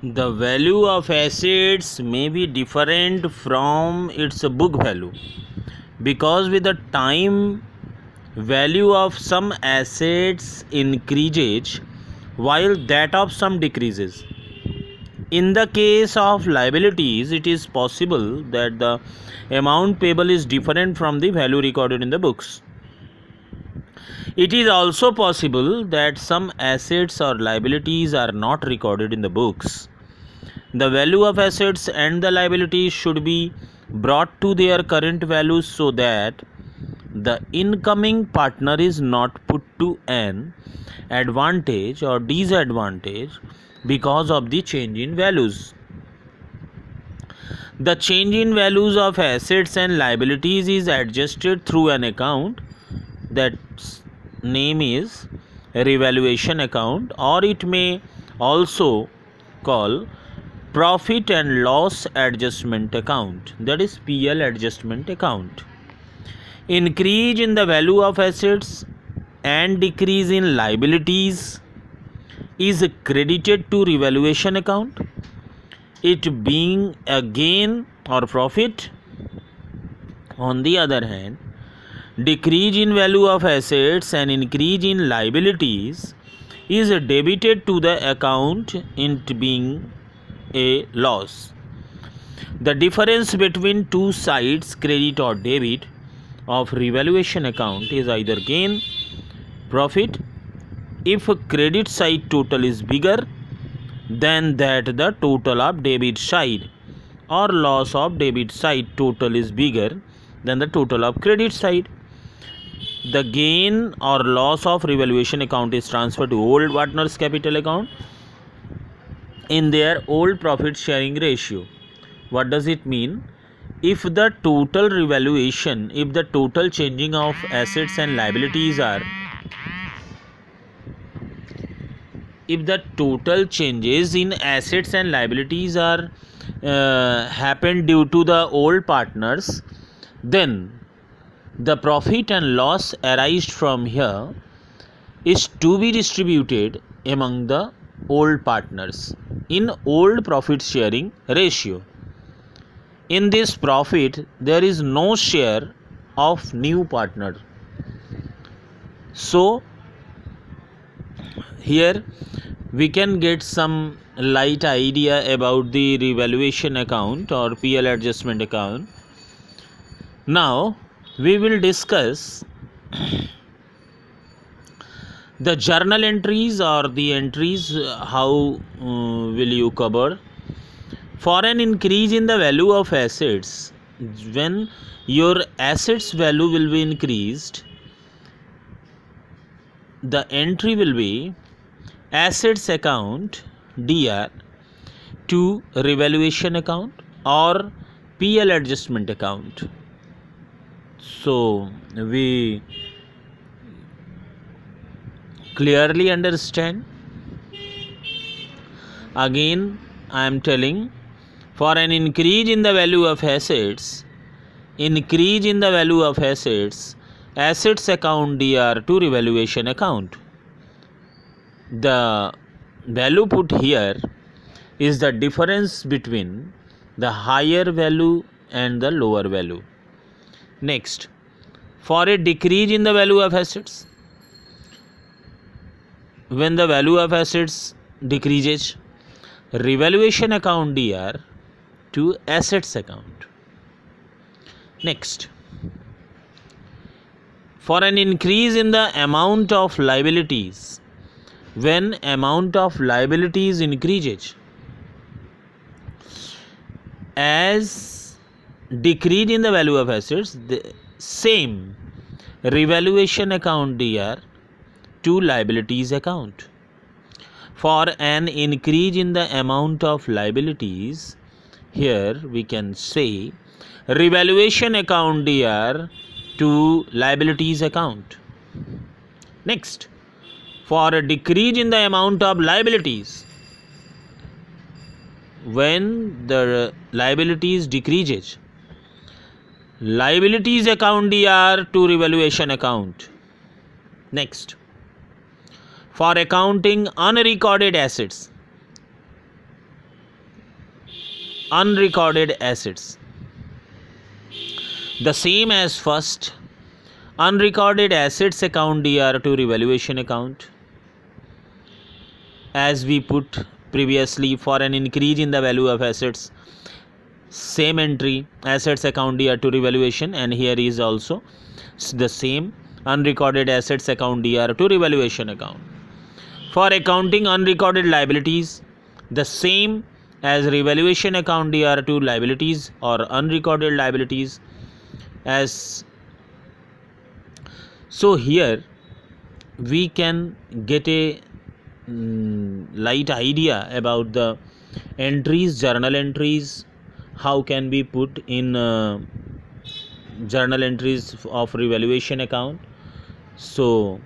the value of assets may be different from its book value. Because with the time value of some assets increases while that of some decreases. In the case of liabilities it is possible that the amount payable is different from the value recorded in the books it is also possible that some assets or liabilities are not recorded in the books. The value of assets and the liabilities should be brought to their current values so that the incoming partner is not put to an advantage or disadvantage because of the change in values. The change in values of assets and liabilities is adjusted through an account that name is revaluation account or it may also call profit and loss adjustment account that is PL adjustment account. Increase in the value of assets and decrease in liabilities is credited to revaluation account. It being a gain or profit. On the other hand decrease in value of assets and increase in liabilities is debited to the account it being a loss. The difference between two sides credit or debit of revaluation account is either gain profit. If credit side total is bigger than that the total of debit side or loss of debit side total is bigger than the total of credit side the gain or loss of revaluation account is transferred to old partners capital account. In their old profit sharing ratio what does it mean? If the total revaluation if the total changing of assets and liabilities are if the total changes in assets and liabilities are uh, happened due to the old partners then the profit and loss arised from here is to be distributed among the old partners in old profit sharing ratio. In this profit, there is no share of new partner. So, here we can get some light idea about the revaluation account or PL adjustment account. Now, we will discuss the journal entries or the entries how uh, will you cover for an increase in the value of assets. When your assets value will be increased the entry will be assets account dr to revaluation account or pl adjustment account so we clearly understand. Again i am telling for an increase in the value of assets increase in the value of assets assets account dr to revaluation account. The value put here is the difference between the higher value and the lower value Next, for a decrease in the value of assets, when the value of assets decreases, revaluation account DR to assets account. Next, for an increase in the amount of liabilities, when amount of liabilities increases, as decrease in the value of assets the same revaluation account dr to liabilities account. For an increase in the amount of liabilities here we can say revaluation account dr to liabilities account. Next for a decrease in the amount of liabilities when the liabilities decreases liabilities account dr to revaluation account. Next. For accounting unrecorded assets. Unrecorded assets. The same as first. Unrecorded assets account dr to revaluation account. As we put previously for an increase in the value of assets same entry assets account dr to revaluation and here is also the same unrecorded assets account dr to revaluation account. For accounting unrecorded liabilities the same as revaluation account dr to liabilities or unrecorded liabilities as so here we can get a mm, light idea about the entries journal entries how can be put in uh, journal entries of revaluation account? So